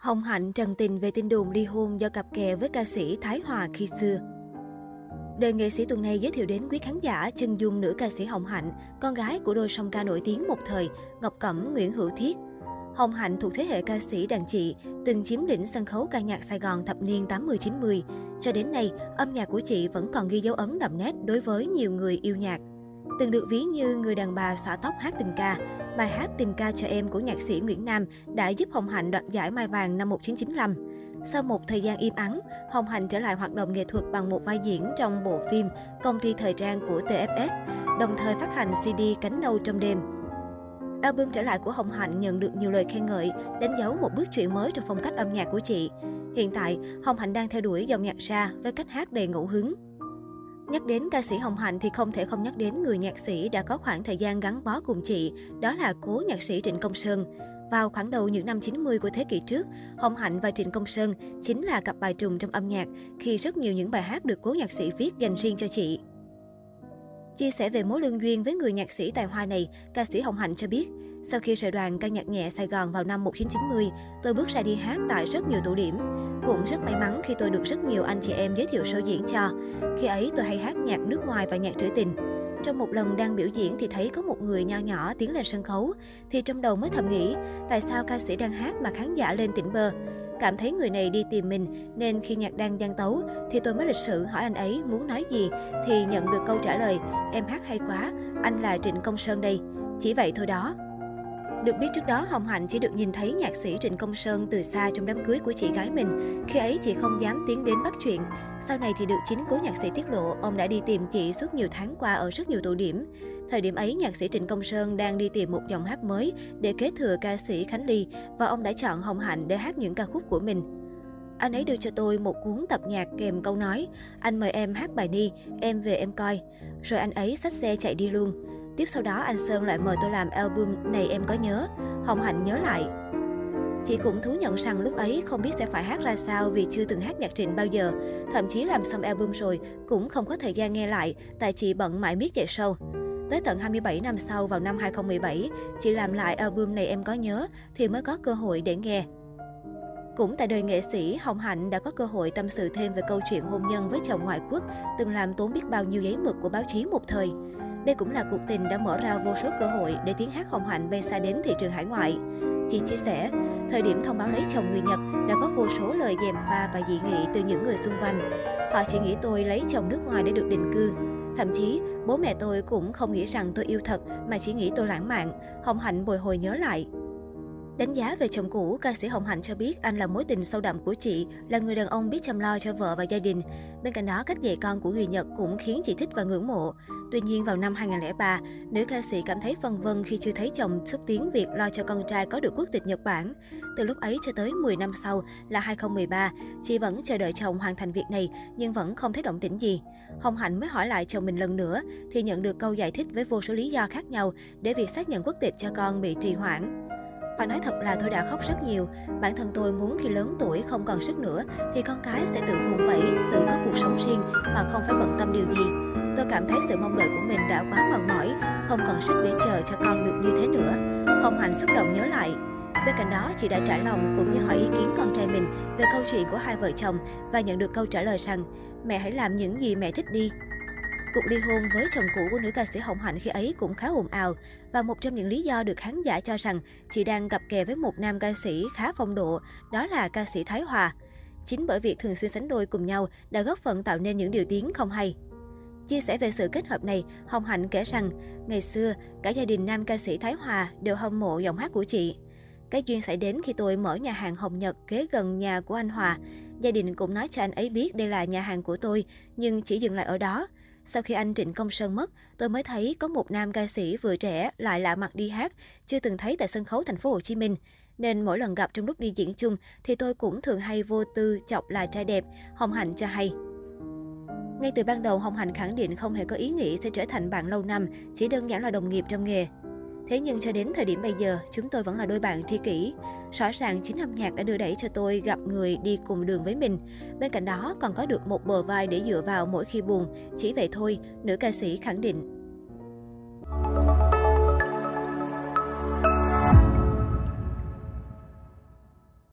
Hồng Hạnh trần tình về tin đồn ly hôn do cặp kè với ca sĩ Thái Hòa khi xưa. Đời nghệ sĩ tuần này giới thiệu đến quý khán giả chân dung nữ ca sĩ Hồng Hạnh, con gái của đôi song ca nổi tiếng một thời, Ngọc Cẩm, Nguyễn Hữu Thiết. Hồng Hạnh thuộc thế hệ ca sĩ đàn chị, từng chiếm đỉnh sân khấu ca nhạc Sài Gòn thập niên 80-90. Cho đến nay, âm nhạc của chị vẫn còn ghi dấu ấn đậm nét đối với nhiều người yêu nhạc. Từng được ví như người đàn bà xõa tóc hát tình ca, bài hát Tình ca cho em của nhạc sĩ Nguyễn Nam đã giúp Hồng Hạnh đoạt giải Mai Vàng năm 1995. Sau một thời gian im ắng, Hồng Hạnh trở lại hoạt động nghệ thuật bằng một vai diễn trong bộ phim Công ty thời trang của TFS, đồng thời phát hành CD Cánh nâu trong đêm. Album trở lại của Hồng Hạnh nhận được nhiều lời khen ngợi, đánh dấu một bước chuyển mới trong phong cách âm nhạc của chị. Hiện tại, Hồng Hạnh đang theo đuổi dòng nhạc ra với cách hát đầy ngẫu hứng. Nhắc đến ca sĩ Hồng Hạnh thì không thể không nhắc đến người nhạc sĩ đã có khoảng thời gian gắn bó cùng chị, đó là cố nhạc sĩ Trịnh Công Sơn. Vào khoảng đầu những năm 90 của thế kỷ trước, Hồng Hạnh và Trịnh Công Sơn chính là cặp bài trùng trong âm nhạc khi rất nhiều những bài hát được cố nhạc sĩ viết dành riêng cho chị. Chia sẻ về mối lương duyên với người nhạc sĩ tài hoa này, ca sĩ Hồng Hạnh cho biết, sau khi rời đoàn ca nhạc nhẹ Sài Gòn vào năm 1990, tôi bước ra đi hát tại rất nhiều tụ điểm. Cũng rất may mắn khi tôi được rất nhiều anh chị em giới thiệu show diễn cho. Khi ấy tôi hay hát nhạc nước ngoài và nhạc trữ tình. Trong một lần đang biểu diễn thì thấy có một người nho nhỏ tiến lên sân khấu, thì trong đầu mới thầm nghĩ, tại sao ca sĩ đang hát mà khán giả lên tỉnh bơ. Cảm thấy người này đi tìm mình, nên khi nhạc đang gian tấu, thì tôi mới lịch sự hỏi anh ấy muốn nói gì, thì nhận được câu trả lời, em hát hay quá, anh là Trịnh Công Sơn đây. Chỉ vậy thôi đó. Được biết trước đó, Hồng Hạnh chỉ được nhìn thấy nhạc sĩ Trịnh Công Sơn từ xa trong đám cưới của chị gái mình. Khi ấy chị không dám tiến đến bắt chuyện. Sau này thì được chính cố nhạc sĩ tiết lộ, ông đã đi tìm chị suốt nhiều tháng qua ở rất nhiều tụ điểm. Thời điểm ấy, nhạc sĩ Trịnh Công Sơn đang đi tìm một dòng hát mới để kế thừa ca sĩ Khánh Ly và ông đã chọn Hồng Hạnh để hát những ca khúc của mình. Anh ấy đưa cho tôi một cuốn tập nhạc kèm câu nói, anh mời em hát bài Ni, em về em coi. Rồi anh ấy xách xe chạy đi luôn. Tiếp sau đó anh Sơn lại mời tôi làm album Này em có nhớ. Hồng Hạnh nhớ lại. Chị cũng thú nhận rằng lúc ấy không biết sẽ phải hát ra sao vì chưa từng hát nhạc trịnh bao giờ. Thậm chí làm xong album rồi cũng không có thời gian nghe lại tại chị bận mãi miết chạy sâu. Tới tận 27 năm sau vào năm 2017, chị làm lại album này em có nhớ thì mới có cơ hội để nghe. Cũng tại đời nghệ sĩ, Hồng Hạnh đã có cơ hội tâm sự thêm về câu chuyện hôn nhân với chồng ngoại quốc, từng làm tốn biết bao nhiêu giấy mực của báo chí một thời. Đây cũng là cuộc tình đã mở ra vô số cơ hội để tiếng hát Hồng Hạnh bay xa đến thị trường hải ngoại. Chị chia sẻ, thời điểm thông báo lấy chồng người Nhật đã có vô số lời dèm pha và dị nghị từ những người xung quanh. Họ chỉ nghĩ tôi lấy chồng nước ngoài để được định cư. Thậm chí, bố mẹ tôi cũng không nghĩ rằng tôi yêu thật mà chỉ nghĩ tôi lãng mạn. Hồng Hạnh bồi hồi nhớ lại. Đánh giá về chồng cũ, ca sĩ Hồng Hạnh cho biết anh là mối tình sâu đậm của chị, là người đàn ông biết chăm lo cho vợ và gia đình. Bên cạnh đó, cách dạy con của người Nhật cũng khiến chị thích và ngưỡng mộ. Tuy nhiên, vào năm 2003, nữ ca sĩ cảm thấy phân vân khi chưa thấy chồng xúc tiến việc lo cho con trai có được quốc tịch Nhật Bản. Từ lúc ấy cho tới 10 năm sau là 2013, chị vẫn chờ đợi chồng hoàn thành việc này nhưng vẫn không thấy động tĩnh gì. Hồng Hạnh mới hỏi lại chồng mình lần nữa thì nhận được câu giải thích với vô số lý do khác nhau để việc xác nhận quốc tịch cho con bị trì hoãn. Phải nói thật là tôi đã khóc rất nhiều. Bản thân tôi muốn khi lớn tuổi không còn sức nữa thì con cái sẽ tự vùng vẫy, tự có cuộc sống riêng mà không phải bận tâm điều gì. Cảm thấy sự mong đợi của mình đã quá mòn mỏi, không còn sức để chờ cho con được như thế nữa. Hồng Hạnh xúc động nhớ lại. Bên cạnh đó, chị đã trả lòng cũng như hỏi ý kiến con trai mình về câu chuyện của hai vợ chồng và nhận được câu trả lời rằng mẹ hãy làm những gì mẹ thích đi, Cuộc ly hôn với chồng cũ của nữ ca sĩ Hồng Hạnh khi ấy cũng khá ồn ào và một trong những lý do được khán giả cho rằng chị đang gặp kè với một nam ca sĩ khá phong độ, đó là ca sĩ Thái Hòa. Chính bởi việc thường xuyên sánh đôi cùng nhau đã góp phần tạo nên những điều tiếng không hay. Chia sẻ về sự kết hợp này, Hồng Hạnh kể rằng, ngày xưa, cả gia đình nam ca sĩ Thái Hòa đều hâm mộ giọng hát của chị. Cái duyên xảy đến khi tôi mở nhà hàng Hồng Nhật kế gần nhà của anh Hòa. Gia đình cũng nói cho anh ấy biết đây là nhà hàng của tôi, nhưng chỉ dừng lại ở đó. Sau khi anh Trịnh Công Sơn mất, tôi mới thấy có một nam ca sĩ vừa trẻ lại lạ mặt đi hát, chưa từng thấy tại sân khấu thành phố Hồ Chí Minh. Nên mỗi lần gặp trong lúc đi diễn chung thì tôi cũng thường hay vô tư chọc là trai đẹp, Hồng Hạnh cho hay. Ngay từ ban đầu, Hồng Hạnh khẳng định không hề có ý nghĩ sẽ trở thành bạn lâu năm, chỉ đơn giản là đồng nghiệp trong nghề. Thế nhưng cho đến thời điểm bây giờ, chúng tôi vẫn là đôi bạn tri kỷ. Rõ ràng chính âm nhạc đã đưa đẩy cho tôi gặp người đi cùng đường với mình. Bên cạnh đó còn có được một bờ vai để dựa vào mỗi khi buồn. Chỉ vậy thôi, nữ ca sĩ khẳng định.